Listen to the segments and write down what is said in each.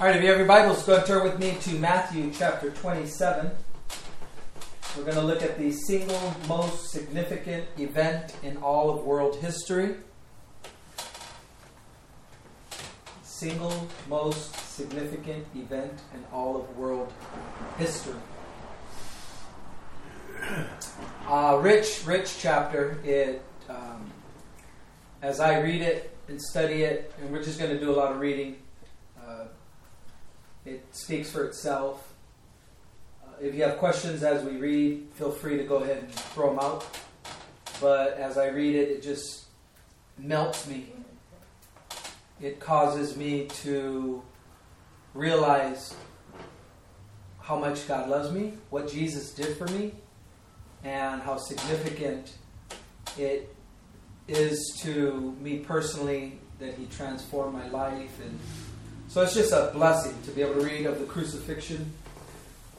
All right, if you have your Bibles, go and turn with me to Matthew chapter 27. We're going to look at the single most significant event in all of world history. Single most significant event in all of world history. Uh, rich, rich chapter. It, um, as I read it and study it, and we're just going to do a lot of reading. It speaks for itself. Uh, if you have questions as we read, feel free to go ahead and throw them out. But as I read it, it just melts me. It causes me to realize how much God loves me, what Jesus did for me, and how significant it is to me personally that He transformed my life. And so it's just a blessing to be able to read of the crucifixion.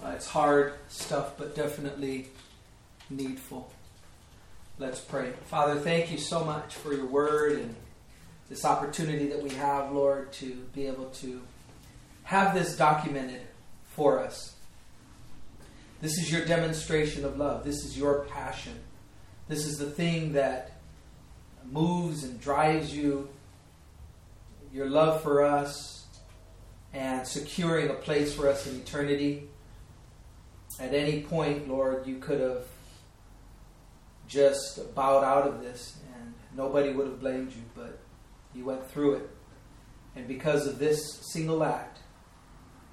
Uh, it's hard stuff, but definitely needful. Let's pray. Father, thank you so much for your word and this opportunity that we have, Lord, to be able to have this documented for us. This is your demonstration of love. This is your passion. This is the thing that moves and drives you. Your love for us and securing a place for us in eternity. At any point, Lord, you could have just bowed out of this and nobody would have blamed you, but you went through it. And because of this single act,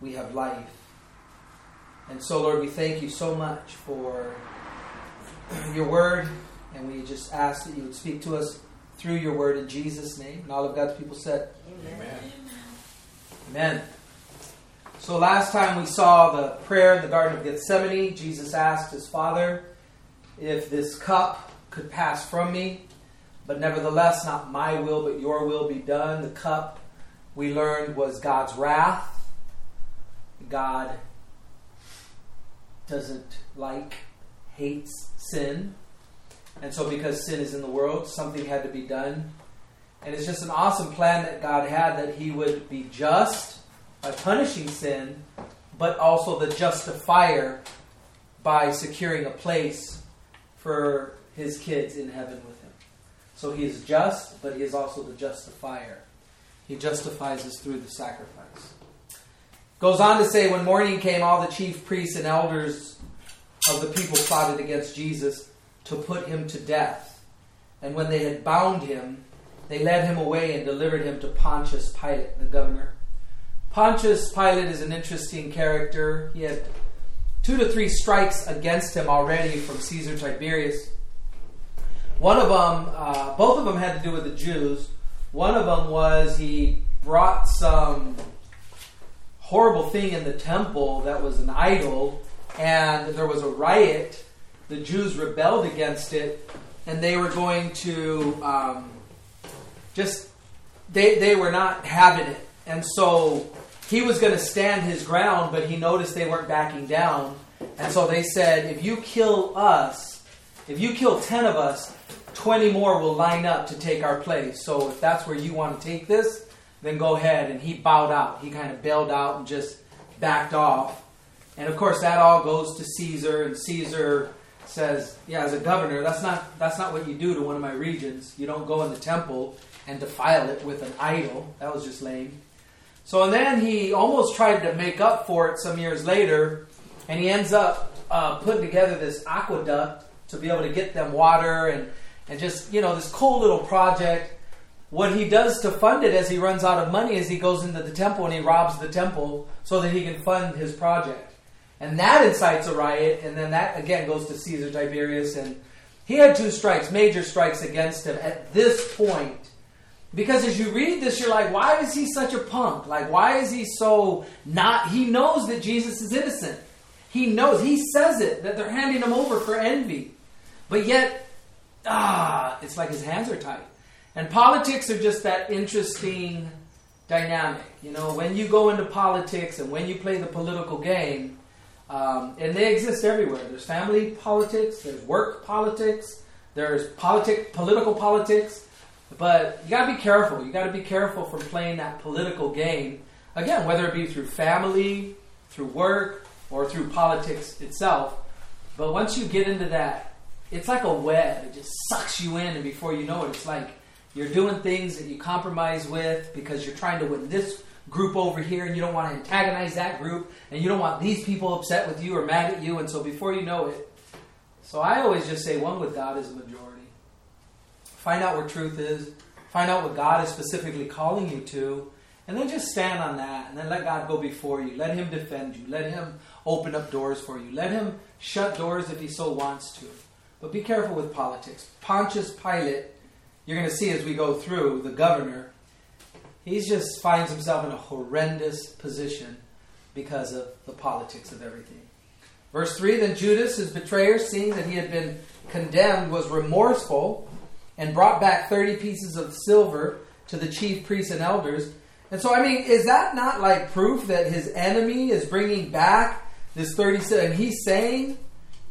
we have life. And so, Lord, we thank you so much for your word, and we just ask that you would speak to us through your word in Jesus' name. And all of God's people said, Amen. Amen. So, last time we saw the prayer in the Garden of Gethsemane, Jesus asked his Father if this cup could pass from me, but nevertheless, not my will, but your will be done. The cup we learned was God's wrath. God doesn't like, hates sin. And so, because sin is in the world, something had to be done. And it's just an awesome plan that God had that He would be just by punishing sin, but also the justifier by securing a place for His kids in heaven with Him. So He is just, but He is also the justifier. He justifies us through the sacrifice. Goes on to say, when morning came, all the chief priests and elders of the people plotted against Jesus to put him to death. And when they had bound him, they led him away and delivered him to Pontius Pilate, the governor. Pontius Pilate is an interesting character. He had two to three strikes against him already from Caesar Tiberius. One of them, uh, both of them had to do with the Jews. One of them was he brought some horrible thing in the temple that was an idol, and there was a riot. The Jews rebelled against it, and they were going to um, just they they were not having it, and so he was going to stand his ground, but he noticed they weren't backing down, and so they said, "If you kill us, if you kill ten of us." 20 more will line up to take our place. So if that's where you want to take this, then go ahead. And he bowed out. He kind of bailed out and just backed off. And of course, that all goes to Caesar, and Caesar says, "Yeah, as a governor, that's not that's not what you do to one of my regions. You don't go in the temple and defile it with an idol. That was just lame." So, and then he almost tried to make up for it some years later, and he ends up uh, putting together this aqueduct to be able to get them water and and just you know this cool little project what he does to fund it as he runs out of money is he goes into the temple and he robs the temple so that he can fund his project. And that incites a riot, and then that again goes to Caesar Tiberius. And he had two strikes, major strikes against him at this point. Because as you read this, you're like, why is he such a punk? Like, why is he so not? He knows that Jesus is innocent. He knows, he says it, that they're handing him over for envy. But yet, ah, it's like his hands are tied. And politics are just that interesting dynamic. You know, when you go into politics and when you play the political game, um, and they exist everywhere. There's family politics, there's work politics, there's politic, political politics. But you got to be careful. You got to be careful from playing that political game Again, whether it be through family, through work, or through politics itself. But once you get into that, it's like a web. It just sucks you in, and before you know it, it's like you're doing things that you compromise with because you're trying to win this group over here, and you don't want to antagonize that group, and you don't want these people upset with you or mad at you, and so before you know it. So I always just say one with God is a majority. Find out where truth is, find out what God is specifically calling you to, and then just stand on that, and then let God go before you. Let Him defend you. Let Him open up doors for you. Let Him shut doors if He so wants to. But be careful with politics. Pontius Pilate, you're going to see as we go through, the governor, he just finds himself in a horrendous position because of the politics of everything. Verse 3 Then Judas, his betrayer, seeing that he had been condemned, was remorseful and brought back 30 pieces of silver to the chief priests and elders. And so, I mean, is that not like proof that his enemy is bringing back this 30 and he's saying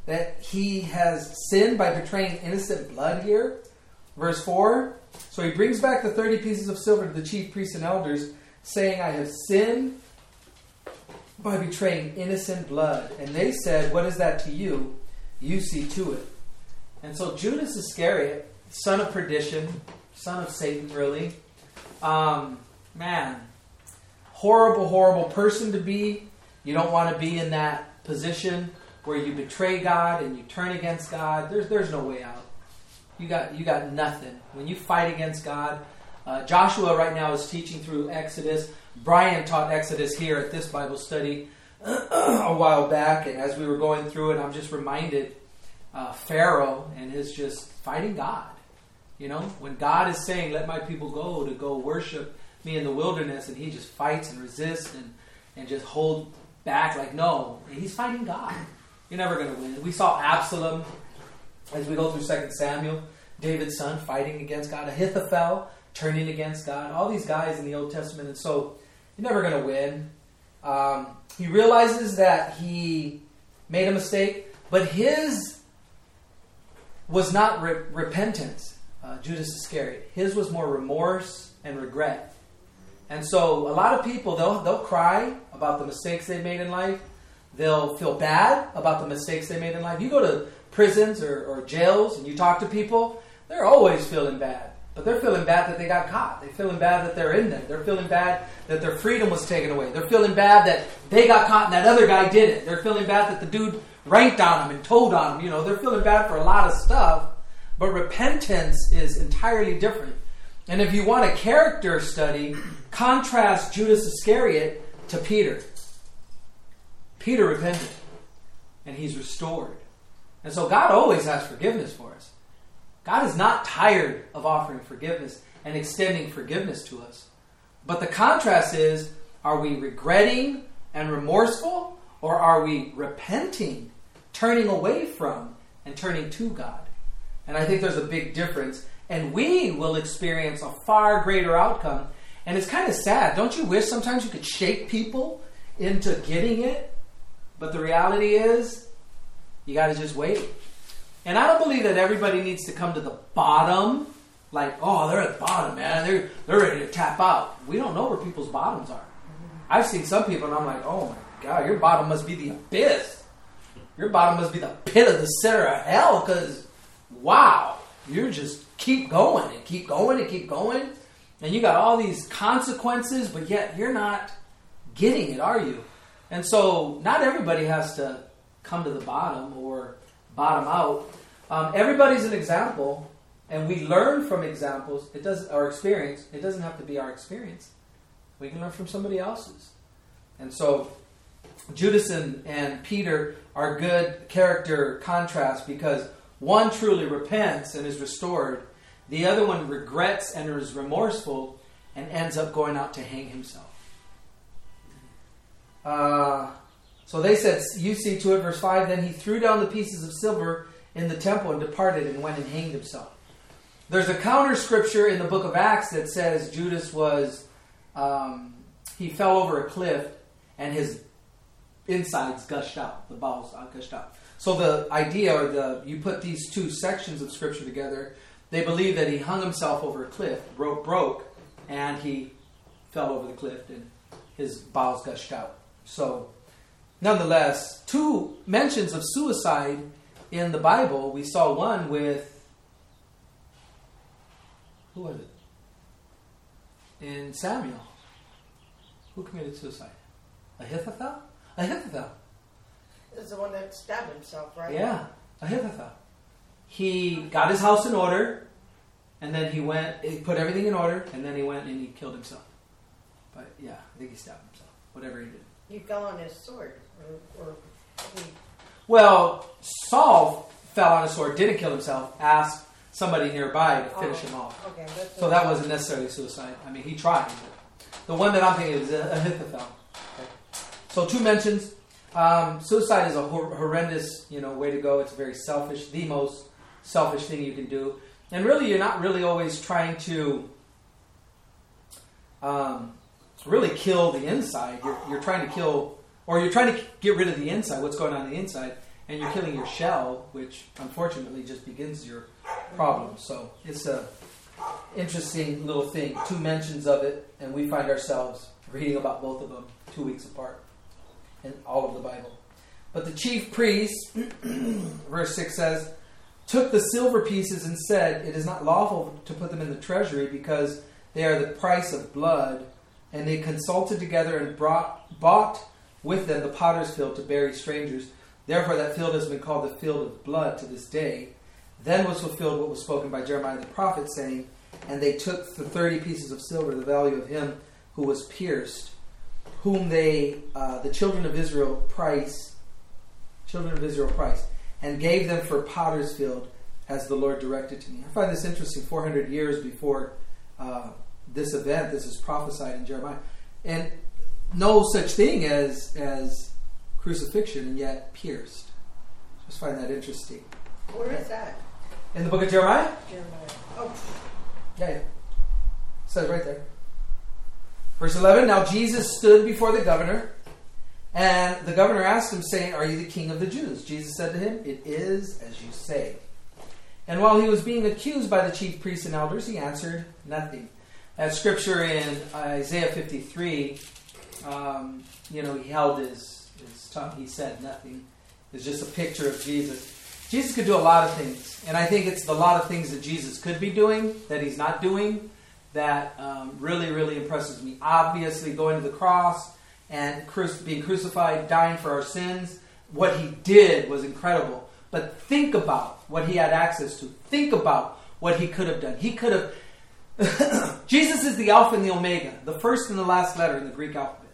that he has sinned by betraying innocent blood here? Verse 4 So he brings back the 30 pieces of silver to the chief priests and elders, saying, I have sinned by betraying innocent blood. And they said, What is that to you? You see to it. And so Judas Iscariot, son of perdition, son of Satan, really, um, man, horrible, horrible person to be. You don't want to be in that position where you betray God and you turn against God. There's, there's no way out. You got, you got nothing. When you fight against God, uh, Joshua right now is teaching through Exodus. Brian taught Exodus here at this Bible study a while back, and as we were going through it, I'm just reminded uh, Pharaoh and his just fighting God. You know, when God is saying, "Let my people go to go worship me in the wilderness," and he just fights and resists and and just hold back, like no, he's fighting God. You're never going to win. We saw Absalom as we go through Second Samuel, David's son fighting against God, Ahithophel turning against God, all these guys in the Old Testament, and so you're never going to win. Um, he realizes that he made a mistake, but his was not re- repentance, uh, Judas Iscariot. His was more remorse and regret. And so a lot of people, they'll, they'll cry about the mistakes they made in life. They'll feel bad about the mistakes they made in life. You go to prisons or, or jails and you talk to people, they're always feeling bad. But they're feeling bad that they got caught. They're feeling bad that they're in there. They're feeling bad that their freedom was taken away. They're feeling bad that they got caught and that other guy did it. They're feeling bad that the dude ranked on them and told on them. You know, they're feeling bad for a lot of stuff. But repentance is entirely different. And if you want a character study, contrast Judas Iscariot to Peter. Peter repented and he's restored. And so God always has forgiveness for us. God is not tired of offering forgiveness and extending forgiveness to us. But the contrast is are we regretting and remorseful, or are we repenting, turning away from, and turning to God? And I think there's a big difference. And we will experience a far greater outcome. And it's kind of sad. Don't you wish sometimes you could shake people into getting it? But the reality is, you got to just wait. And I don't believe that everybody needs to come to the bottom, like, oh, they're at the bottom, man. They're, they're ready to tap out. We don't know where people's bottoms are. I've seen some people, and I'm like, oh my God, your bottom must be the abyss. Your bottom must be the pit of the center of hell, because, wow, you're just keep going and keep going and keep going. And you got all these consequences, but yet you're not getting it, are you? And so, not everybody has to come to the bottom or bottom out. Um, everybody's an example, and we learn from examples. It does our experience. It doesn't have to be our experience. We can learn from somebody else's. And so, Judas and, and Peter are good character contrasts because one truly repents and is restored. The other one regrets and is remorseful and ends up going out to hang himself. Uh, so they said, You see to it, verse 5 Then he threw down the pieces of silver in the temple and departed and went and hanged himself. There's a counter scripture in the book of Acts that says Judas was, um, he fell over a cliff and his insides gushed out, the bowels gushed out. So the idea, or the you put these two sections of scripture together, they believe that he hung himself over a cliff, rope broke, and he fell over the cliff and his bowels gushed out. So, nonetheless, two mentions of suicide in the Bible. We saw one with who was it? In Samuel. Who committed suicide? Ahithophel? Ahithophel. Is the one that stabbed himself, right? Yeah, Ahithophel. He got his house in order, and then he went, he put everything in order, and then he went and he killed himself. But yeah, I think he stabbed himself. Whatever he did. He fell on his sword, or, or he, Well, Saul fell on his sword, didn't kill himself, asked somebody nearby to oh, finish oh, him off. Okay, that's So that wasn't necessarily suicide. I mean, he tried. But the one that I'm thinking of is Ahithophel. So two mentions. Um, suicide is a hor- horrendous, you know, way to go. It's very selfish, the most selfish thing you can do. And really, you're not really always trying to um, really kill the inside. You're, you're trying to kill, or you're trying to get rid of the inside, what's going on in the inside, and you're killing your shell, which unfortunately just begins your problem. So it's a interesting little thing. Two mentions of it, and we find ourselves reading about both of them two weeks apart in all of the Bible. But the chief priest, verse 6 says, took the silver pieces and said, It is not lawful to put them in the treasury because they are the price of blood. And they consulted together and brought, bought with them the potter's field to bury strangers. Therefore, that field has been called the field of blood to this day. Then was fulfilled what was spoken by Jeremiah the prophet, saying, And they took the thirty pieces of silver, the value of him who was pierced, whom they, uh, the children of Israel, price, children of Israel, price, and gave them for potter's field, as the Lord directed to me. I find this interesting. Four hundred years before uh, this event, this is prophesied in Jeremiah, and no such thing as as crucifixion, and yet pierced. Just find that interesting. where is that? In the book of Jeremiah, Jeremiah. Oh, Yeah, yeah. It says right there. Verse 11 Now Jesus stood before the governor, and the governor asked him, saying, Are you the king of the Jews? Jesus said to him, It is as you say. And while he was being accused by the chief priests and elders, he answered nothing. That scripture in Isaiah 53, um, you know, he held his, his tongue, he said nothing. It's just a picture of Jesus. Jesus could do a lot of things, and I think it's the lot of things that Jesus could be doing that he's not doing that um, really, really impresses me. Obviously, going to the cross and cru- being crucified, dying for our sins, what he did was incredible. But think about what he had access to. Think about what he could have done. He could have. Jesus is the Alpha and the Omega, the first and the last letter in the Greek alphabet.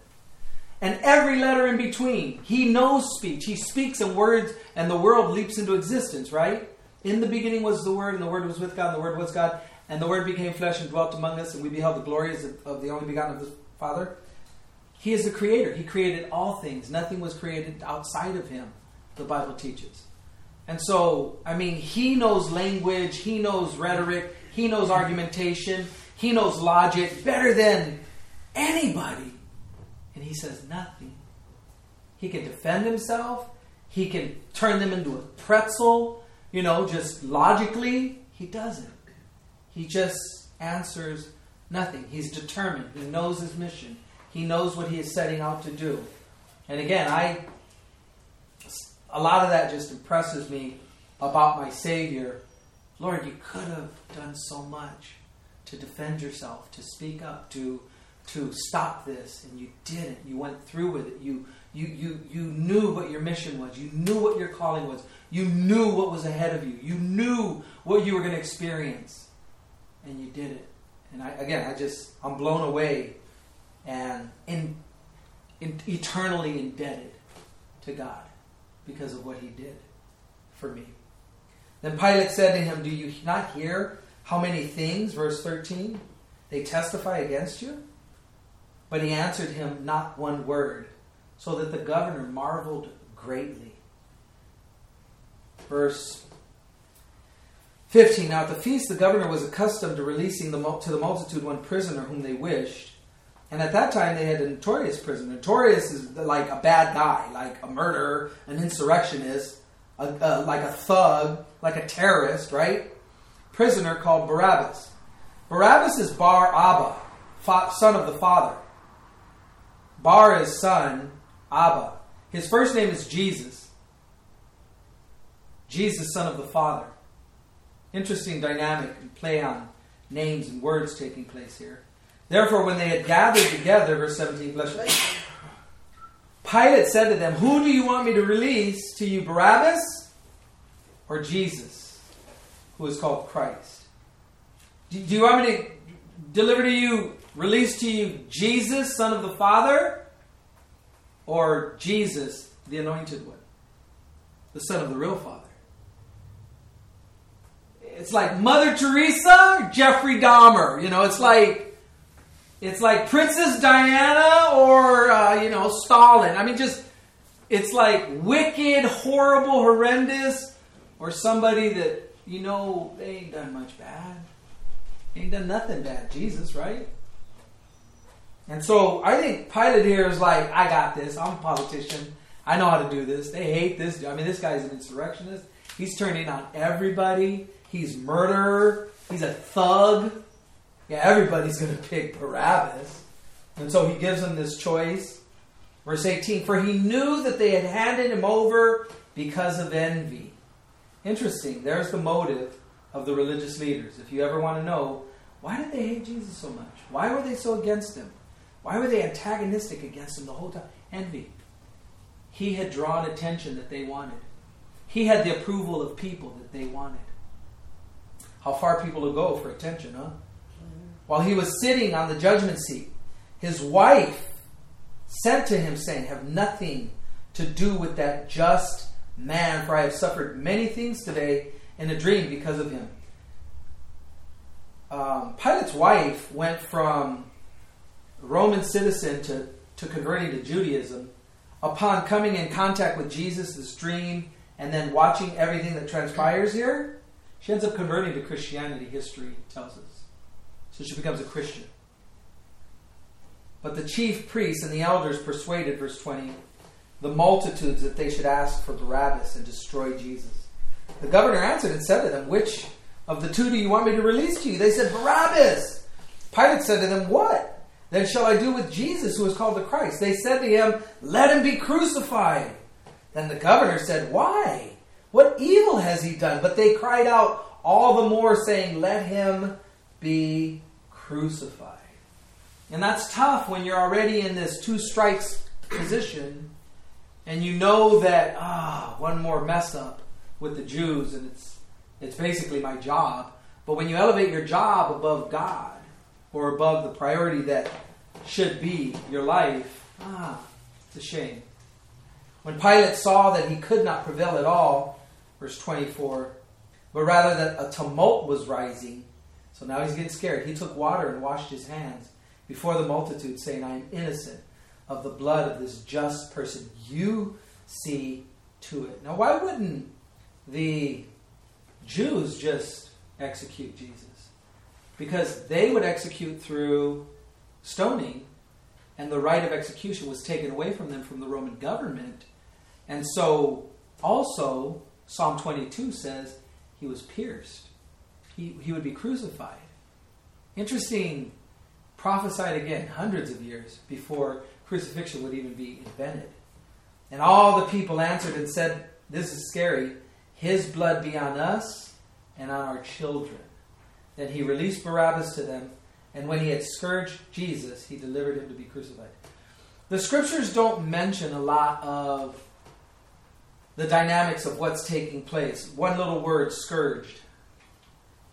And every letter in between. He knows speech. He speaks in words, and the world leaps into existence, right? In the beginning was the Word, and the Word was with God, and the Word was God. And the Word became flesh and dwelt among us, and we beheld the glories of, of the only begotten of the Father. He is the Creator. He created all things. Nothing was created outside of Him, the Bible teaches. And so, I mean, He knows language, He knows rhetoric, He knows argumentation, He knows logic better than anybody. And He says nothing. He can defend Himself, He can turn them into a pretzel, you know, just logically. He doesn't. He just answers nothing. He's determined. He knows his mission. He knows what he is setting out to do. And again, I a lot of that just impresses me about my Savior. Lord, you could have done so much to defend yourself, to speak up, to to stop this, and you didn't. You went through with it. You you you you knew what your mission was. You knew what your calling was. You knew what was ahead of you. You knew what you were going to experience, and you did it. And I, again, I just I'm blown away, and in, in eternally indebted to God because of what He did for me. Then Pilate said to him, "Do you not hear how many things?" Verse thirteen. They testify against you. But he answered him not one word, so that the governor marveled greatly. Verse 15 Now at the feast, the governor was accustomed to releasing the, to the multitude one prisoner whom they wished. And at that time, they had a notorious prisoner. Notorious is like a bad guy, like a murderer, an insurrectionist, a, a, like a thug, like a terrorist, right? Prisoner called Barabbas. Barabbas is Bar Abba, son of the father. Bar is son, Abba. His first name is Jesus. Jesus, son of the Father. Interesting dynamic and play on names and words taking place here. Therefore, when they had gathered together, verse 17, bless you. Pilate said to them, Who do you want me to release to you, Barabbas or Jesus, who is called Christ? Do, do you want me to deliver to you, release to you Jesus, Son of the Father, or Jesus, the anointed one, the Son of the real Father? It's like Mother Teresa, Jeffrey Dahmer. You know, it's like it's like Princess Diana or, uh, you know, Stalin. I mean, just, it's like wicked, horrible, horrendous, or somebody that, you know, they ain't done much bad. Ain't done nothing bad. Jesus, right? And so I think Pilate here is like, I got this. I'm a politician. I know how to do this. They hate this. I mean, this guy's an insurrectionist. He's turning on everybody. He's murderer. He's a thug yeah, everybody's going to pick Barabbas. And so he gives them this choice. Verse 18 For he knew that they had handed him over because of envy. Interesting. There's the motive of the religious leaders. If you ever want to know, why did they hate Jesus so much? Why were they so against him? Why were they antagonistic against him the whole time? Envy. He had drawn attention that they wanted. He had the approval of people that they wanted. How far people will go for attention, huh? while he was sitting on the judgment seat, his wife sent to him, saying, Have nothing to do with that just man, for I have suffered many things today in a dream because of him. Um, Pilate's wife went from Roman citizen to, to converting to Judaism upon coming in contact with Jesus, this dream, and then watching everything that transpires here. She ends up converting to Christianity, history tells us. So she becomes a Christian. But the chief priests and the elders persuaded, verse 20, the multitudes that they should ask for Barabbas and destroy Jesus. The governor answered and said to them, Which of the two do you want me to release to you? They said, Barabbas. Pilate said to them, What then shall I do with Jesus who is called the Christ? They said to him, Let him be crucified. Then the governor said, Why? What evil has he done? But they cried out all the more, saying, Let him be crucified. And that's tough when you're already in this two strikes position and you know that, ah, one more mess up with the Jews and it's, it's basically my job. But when you elevate your job above God or above the priority that should be your life, ah, it's a shame. When Pilate saw that he could not prevail at all, verse 24, but rather that a tumult was rising, so now he's getting scared. He took water and washed his hands before the multitude, saying, I am innocent of the blood of this just person. You see to it. Now, why wouldn't the Jews just execute Jesus? Because they would execute through stoning, and the right of execution was taken away from them from the Roman government. And so, also, Psalm 22 says he was pierced he, he would be crucified. Interesting, prophesied again hundreds of years before crucifixion would even be invented. And all the people answered and said, This is scary. His blood be on us and on our children. Then he released Barabbas to them, and when he had scourged Jesus, he delivered him to be crucified. The scriptures don't mention a lot of the dynamics of what's taking place. One little word, scourged.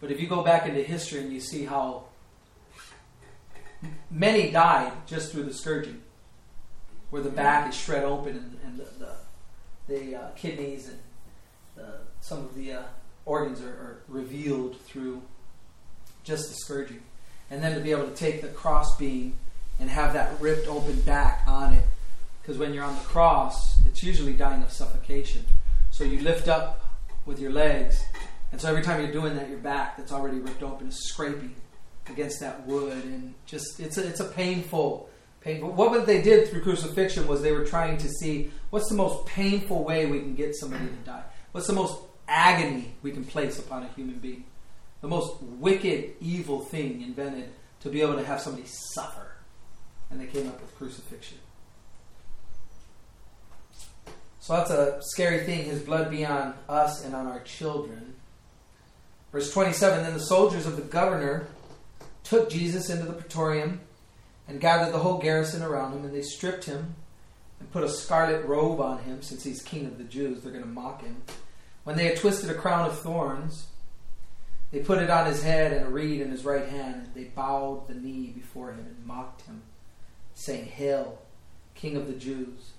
But if you go back into history and you see how many died just through the scourging, where the back is shred open and, and the, the, the uh, kidneys and the, some of the uh, organs are, are revealed through just the scourging. And then to be able to take the cross beam and have that ripped open back. Because when you're on the cross, it's usually dying of suffocation. So you lift up with your legs and so every time you're doing that, your back that's already ripped open is scraping against that wood, and just it's a, it's a painful, painful. What they did through crucifixion was they were trying to see what's the most painful way we can get somebody to die. What's the most agony we can place upon a human being? The most wicked, evil thing invented to be able to have somebody suffer, and they came up with crucifixion. So that's a scary thing. His blood be on us and on our children. Verse 27 Then the soldiers of the governor took Jesus into the praetorium and gathered the whole garrison around him, and they stripped him and put a scarlet robe on him, since he's king of the Jews. They're going to mock him. When they had twisted a crown of thorns, they put it on his head and a reed in his right hand, and they bowed the knee before him and mocked him, saying, Hail, King of the Jews.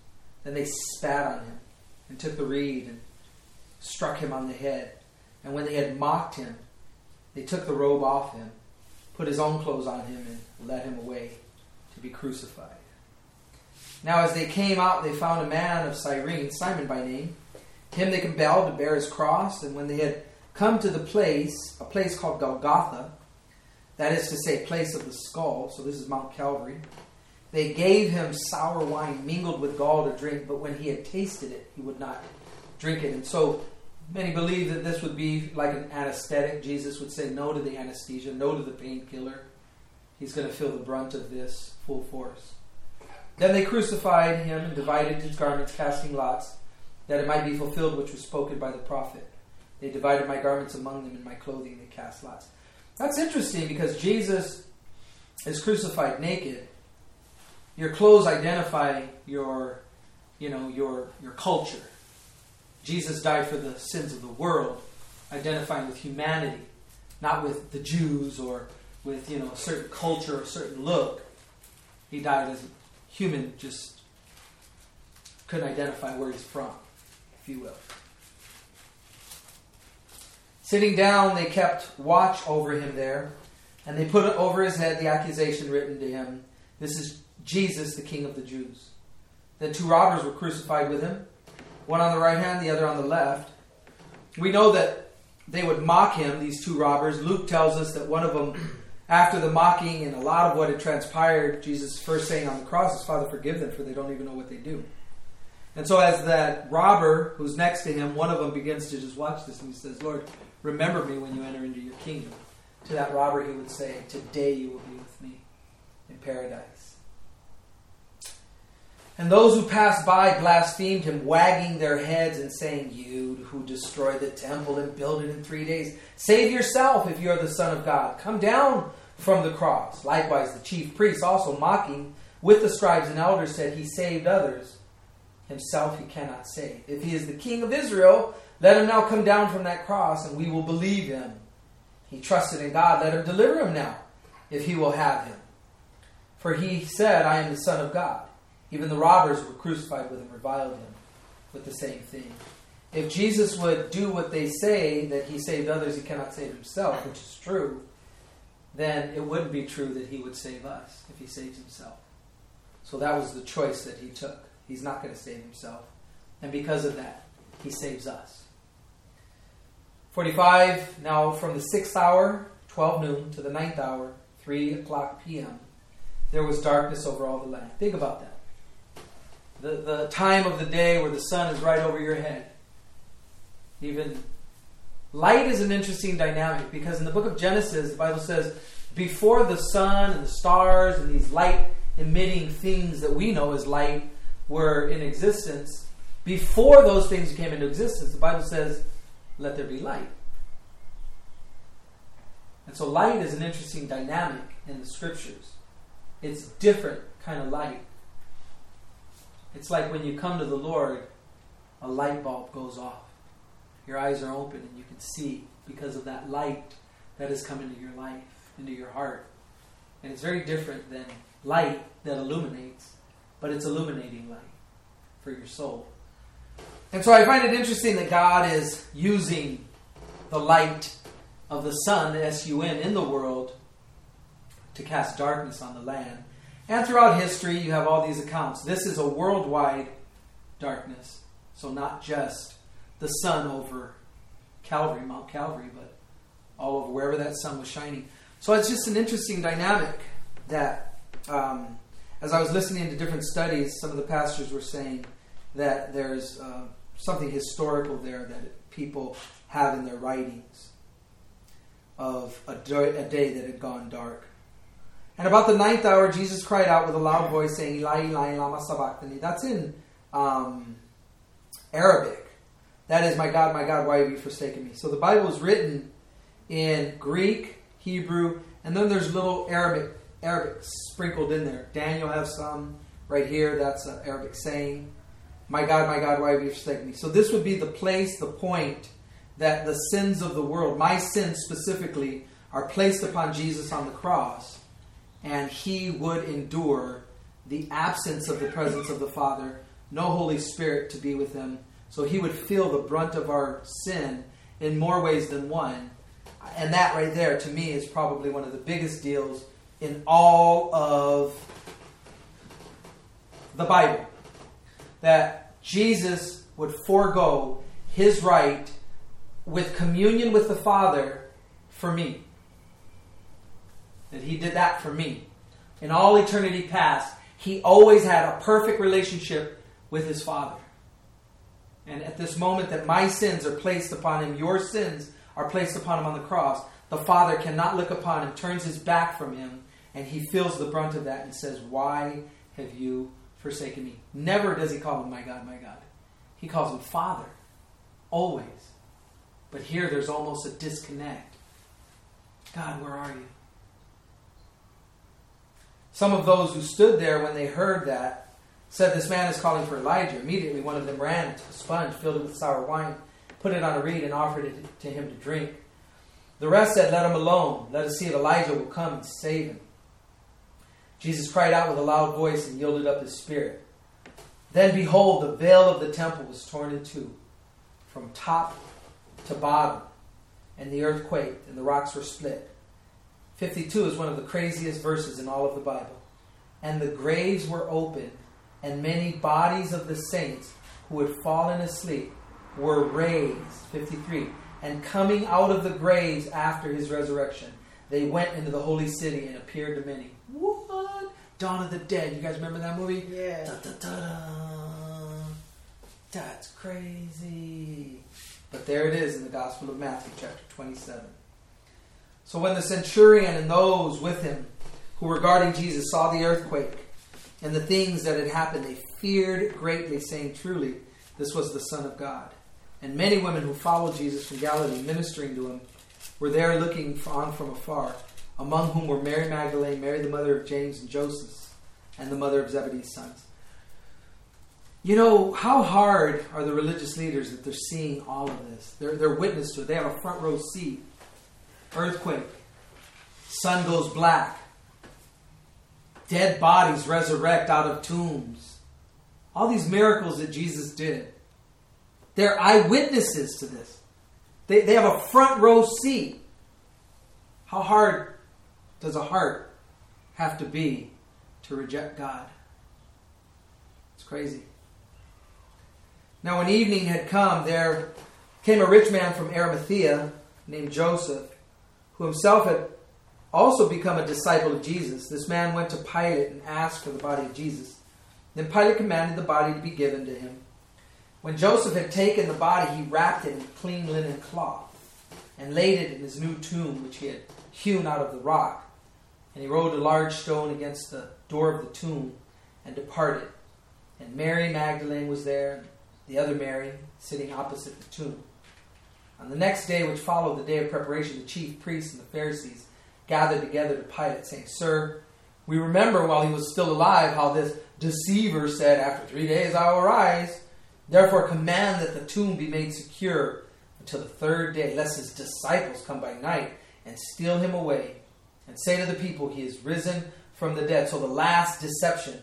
Then they spat on him and took the reed and struck him on the head. And when they had mocked him, they took the robe off him, put his own clothes on him, and led him away to be crucified. Now, as they came out, they found a man of Cyrene, Simon by name. Him they compelled to bear his cross, and when they had come to the place, a place called Golgotha, that is to say, place of the skull, so this is Mount Calvary, they gave him sour wine mingled with gall to drink, but when he had tasted it, he would not drink it. And so many believe that this would be like an anesthetic. Jesus would say no to the anesthesia, no to the painkiller. He's going to feel the brunt of this full force. Then they crucified him and divided his garments, casting lots, that it might be fulfilled which was spoken by the prophet. They divided my garments among them, and my clothing they cast lots. That's interesting because Jesus is crucified naked. Your clothes identify your, you know, your your culture. Jesus died for the sins of the world, identifying with humanity, not with the Jews or with you know a certain culture or a certain look. He died as a human just couldn't identify where he's from, if you will. Sitting down, they kept watch over him there, and they put over his head the accusation written to him This is Jesus, the King of the Jews. Then two robbers were crucified with him, one on the right hand, the other on the left. We know that they would mock him, these two robbers. Luke tells us that one of them after the mocking and a lot of what had transpired, Jesus first saying on the cross is, Father, forgive them, for they don't even know what they do. And so, as that robber who's next to him, one of them begins to just watch this and he says, Lord, remember me when you enter into your kingdom. To that robber, he would say, Today you will be with me in paradise. And those who passed by blasphemed him, wagging their heads and saying, You who destroy the temple and build it in three days, save yourself if you are the Son of God. Come down from the cross. Likewise, the chief priests, also mocking with the scribes and elders, said, He saved others. Himself he cannot save. If he is the king of Israel, let him now come down from that cross, and we will believe him. He trusted in God. Let him deliver him now, if he will have him. For he said, I am the Son of God. Even the robbers were crucified with him reviled him with the same thing. If Jesus would do what they say, that he saved others, he cannot save himself, which is true, then it wouldn't be true that he would save us if he saves himself. So that was the choice that he took. He's not going to save himself. And because of that, he saves us. 45, now from the sixth hour, 12 noon, to the ninth hour, 3 o'clock p.m., there was darkness over all the land. Think about that. The, the time of the day where the sun is right over your head. Even light is an interesting dynamic because in the book of Genesis, the Bible says, before the sun and the stars and these light emitting things that we know as light were in existence, before those things came into existence, the Bible says, let there be light. And so light is an interesting dynamic in the scriptures. It's different kind of light. It's like when you come to the Lord, a light bulb goes off. Your eyes are open and you can see because of that light that has come into your life, into your heart. And it's very different than light that illuminates, but it's illuminating light for your soul. And so I find it interesting that God is using the light of the sun, the S-U-N, in the world to cast darkness on the land. And throughout history, you have all these accounts. This is a worldwide darkness. So not just the sun over Calvary, Mount Calvary, but all over wherever that sun was shining. So it's just an interesting dynamic that, um, as I was listening to different studies, some of the pastors were saying that there's uh, something historical there that people have in their writings of a, a day that had gone dark. And about the ninth hour, Jesus cried out with a loud voice, saying, Eli, Eli, lama sabachthani. That's in um, Arabic. That is, my God, my God, why have you forsaken me? So the Bible is written in Greek, Hebrew, and then there's little Arabic Arabic sprinkled in there. Daniel has some right here. That's an Arabic saying. My God, my God, why have you forsaken me? So this would be the place, the point that the sins of the world, my sins specifically, are placed upon Jesus on the cross, and he would endure the absence of the presence of the Father, no Holy Spirit to be with him. So he would feel the brunt of our sin in more ways than one. And that right there, to me, is probably one of the biggest deals in all of the Bible. That Jesus would forego his right with communion with the Father for me. That he did that for me. In all eternity past, he always had a perfect relationship with his Father. And at this moment that my sins are placed upon him, your sins are placed upon him on the cross, the Father cannot look upon him, turns his back from him, and he feels the brunt of that and says, Why have you forsaken me? Never does he call him my God, my God. He calls him Father. Always. But here there's almost a disconnect. God, where are you? Some of those who stood there when they heard that said, This man is calling for Elijah. Immediately one of them ran to a sponge, filled it with sour wine, put it on a reed, and offered it to him to drink. The rest said, Let him alone. Let us see if Elijah will come and save him. Jesus cried out with a loud voice and yielded up his spirit. Then behold, the veil of the temple was torn in two, from top to bottom, and the earth quaked, and the rocks were split. 52 is one of the craziest verses in all of the Bible. And the graves were opened, and many bodies of the saints who had fallen asleep were raised. 53. And coming out of the graves after his resurrection, they went into the holy city and appeared to many. What? Dawn of the Dead. You guys remember that movie? Yeah. Da, da, da, da. That's crazy. But there it is in the Gospel of Matthew, chapter 27. So when the centurion and those with him who were guarding Jesus saw the earthquake and the things that had happened, they feared greatly, saying, Truly, this was the Son of God. And many women who followed Jesus from Galilee, ministering to him, were there looking on from afar, among whom were Mary Magdalene, Mary the mother of James and Joseph, and the mother of Zebedee's sons. You know, how hard are the religious leaders that they're seeing all of this? They're, they're witness to it. They have a front row seat. Earthquake. Sun goes black. Dead bodies resurrect out of tombs. All these miracles that Jesus did. They're eyewitnesses to this. They, they have a front row seat. How hard does a heart have to be to reject God? It's crazy. Now, when evening had come, there came a rich man from Arimathea named Joseph, who himself had also become a disciple of Jesus. This man went to Pilate and asked for the body of Jesus. Then Pilate commanded the body to be given to him. When Joseph had taken the body, he wrapped it in clean linen cloth and laid it in his new tomb, which he had hewn out of the rock. And he rolled a large stone against the door of the tomb and departed. And Mary Magdalene was there, the other Mary, sitting opposite the tomb. On the next day, which followed the day of preparation, the chief priests and the Pharisees gathered together to Pilate, saying, Sir, we remember while he was still alive how this deceiver said, After three days I will rise. Therefore, command that the tomb be made secure until the third day, lest his disciples come by night and steal him away, and say to the people, He is risen from the dead. So the last deception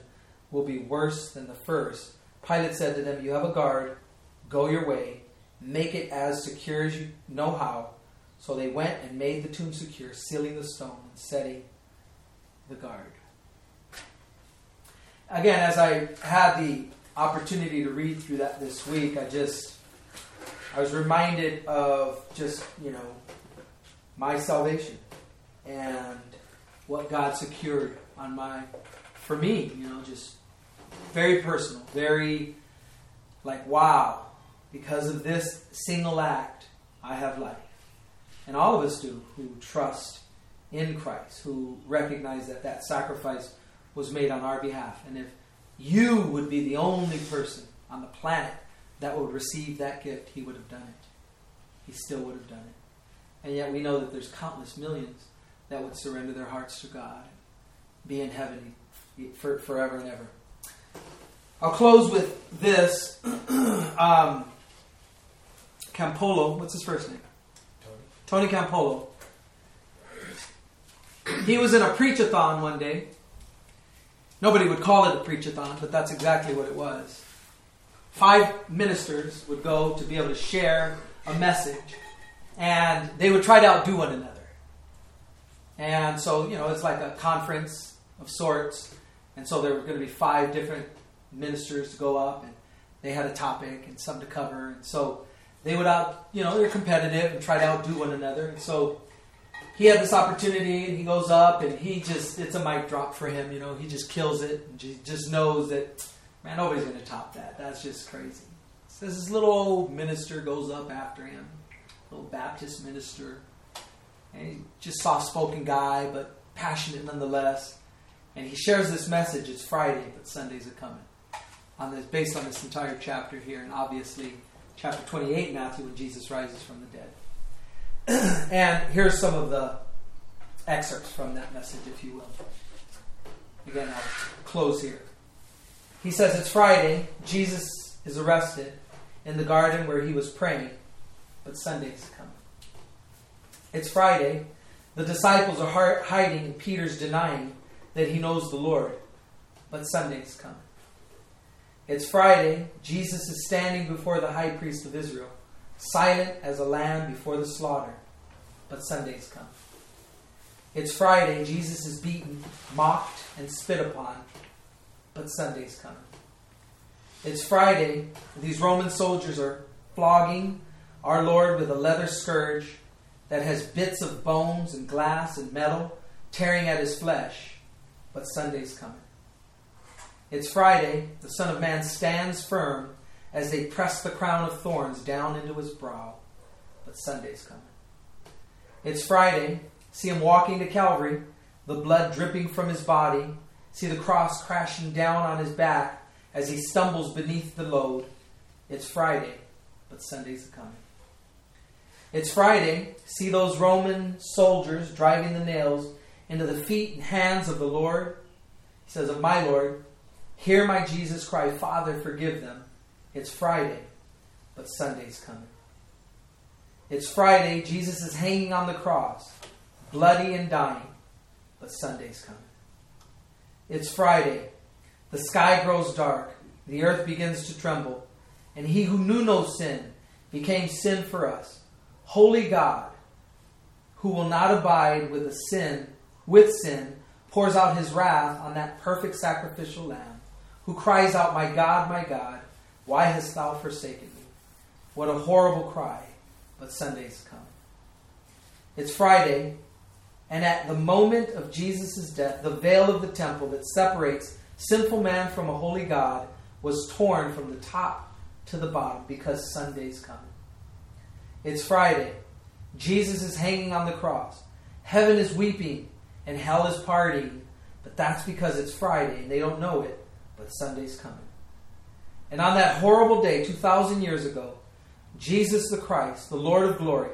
will be worse than the first. Pilate said to them, You have a guard, go your way, make it as secure as you know how. So they went and made the tomb secure, sealing the stone and setting the guard. Again, as I had the opportunity to read through that this week, I just I was reminded of just, you know, my salvation and what God secured on my for me, you know, just very personal, very like wow, because of this single act, I have life. And all of us do who trust in Christ, who recognize that that sacrifice was made on our behalf. And if you would be the only person on the planet that would receive that gift, he would have done it. He still would have done it. And yet we know that there's countless millions that would surrender their hearts to God, be in heaven for, forever and ever. I'll close with this. um, Campolo, what's his first name? Tony. Tony Campolo. He was in a preachathon one day. Nobody would call it a preachathon, but that's exactly what it was. Five ministers would go to be able to share a message, and they would try to outdo one another. And so, you know, it's like a conference of sorts. And so there were going to be five different ministers to go up, and they had a topic and something to cover. And so they would out, you know, they're competitive and try to outdo one another. And so he had this opportunity, and he goes up, and he just, it's a mic drop for him, you know, he just kills it, and just knows that, man, nobody's going to top that. That's just crazy. So this little old minister goes up after him, little Baptist minister and he's just soft spoken guy, but passionate nonetheless. And he shares this message. It's Friday, but Sundays are coming. On this, based on this entire chapter here, and obviously chapter 28, Matthew, when Jesus rises from the dead. and here's some of the excerpts from that message, if you will. Again, I'll close here. He says it's Friday. Jesus is arrested in the garden where he was praying, but Sunday's coming. It's Friday. The disciples are hiding, and Peter's denying that he knows the Lord. But Sunday's coming. It's Friday. Jesus is standing before the high priest of Israel, silent as a lamb before the slaughter. But Sunday's come. It's Friday. Jesus is beaten, mocked, and spit upon. But Sunday's coming. It's Friday. These Roman soldiers are flogging our Lord with a leather scourge that has bits of bones and glass and metal tearing at his flesh, but Sunday's coming. It's Friday, the Son of Man stands firm as they press the crown of thorns down into his brow, but Sunday's coming. It's Friday, see him walking to Calvary, the blood dripping from his body, see the cross crashing down on his back as he stumbles beneath the load. It's Friday, but Sunday's coming. It's Friday. See those Roman soldiers driving the nails into the feet and hands of the Lord? He says, Of my Lord, hear my Jesus cry, Father, forgive them. It's Friday, but Sunday's coming. It's Friday. Jesus is hanging on the cross, bloody and dying, but Sunday's coming. It's Friday. The sky grows dark. The earth begins to tremble. And he who knew no sin became sin for us holy God, who will not abide with sin, with sin, pours out his wrath on that perfect sacrificial lamb, who cries out, My God, my God, why hast thou forsaken me? What a horrible cry, but Sunday's come. It's Friday, and at the moment of Jesus' death, the veil of the temple that separates sinful man from a holy God was torn from the top to the bottom because Sunday's coming. It's Friday. Jesus is hanging on the cross. Heaven is weeping and hell is partying. But that's because it's Friday and they don't know it, but Sunday's coming. And on that horrible day, 2,000 years ago, Jesus the Christ, the Lord of glory,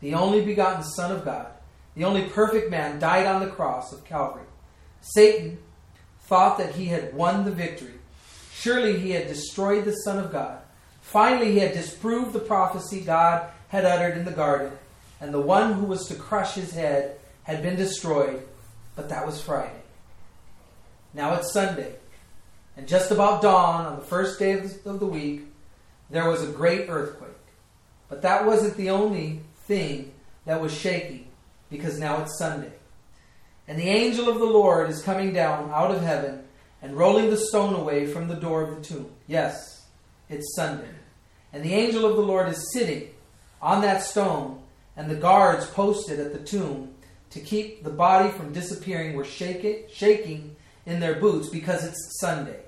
the only begotten Son of God, the only perfect man, died on the cross of Calvary. Satan thought that he had won the victory. Surely he had destroyed the Son of God. Finally, he had disproved the prophecy God had uttered in the garden, and the one who was to crush his head had been destroyed, but that was Friday. Now it's Sunday, and just about dawn on the first day of the week, there was a great earthquake. But that wasn't the only thing that was shaking, because now it's Sunday. And the angel of the Lord is coming down out of heaven and rolling the stone away from the door of the tomb. Yes, it's Sunday. And the angel of the Lord is sitting on that stone, and the guards posted at the tomb to keep the body from disappearing were shaking, shaking in their boots because it's Sunday.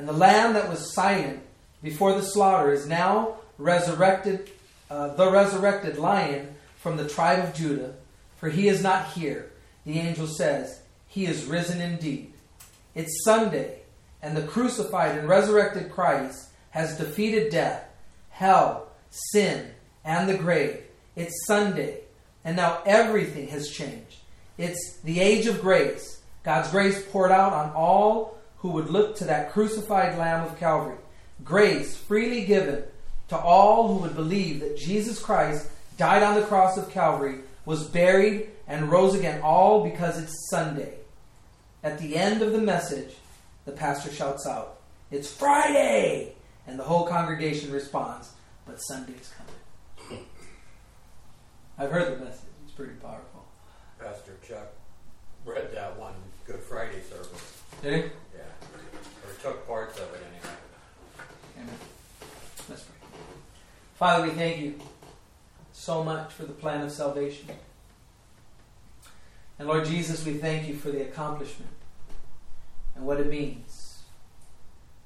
And the lamb that was silent before the slaughter is now resurrected, uh, the resurrected lion from the tribe of Judah, for he is not here. The angel says, He is risen indeed. It's Sunday, and the crucified and resurrected Christ has defeated death hell, sin, and the grave. It's Sunday, and now everything has changed. It's the age of grace. God's grace poured out on all who would look to that crucified Lamb of Calvary. Grace freely given to all who would believe that Jesus Christ died on the cross of Calvary, was buried, and rose again, all because it's Sunday. At the end of the message, the pastor shouts out, It's Friday! And the whole congregation responds, But Sunday's coming. I've heard the message, it's pretty powerful. Pastor Chuck read that one Good Friday service. Did he? Took parts of it anyway. Amen. Let's pray. Father, we thank you so much for the plan of salvation. And Lord Jesus, we thank you for the accomplishment and what it means.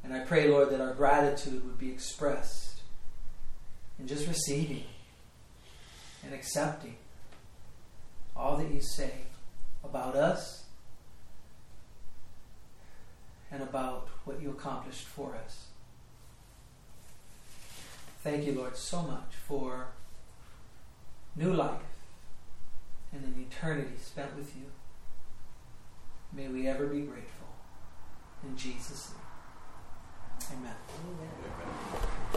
And I pray, Lord, that our gratitude would be expressed in just receiving and accepting all that you say about us and about what you accomplished for us. Thank you, Lord, so much for new life and an eternity spent with you. May we ever be grateful. In Jesus' name. Amen. Amen. Amen.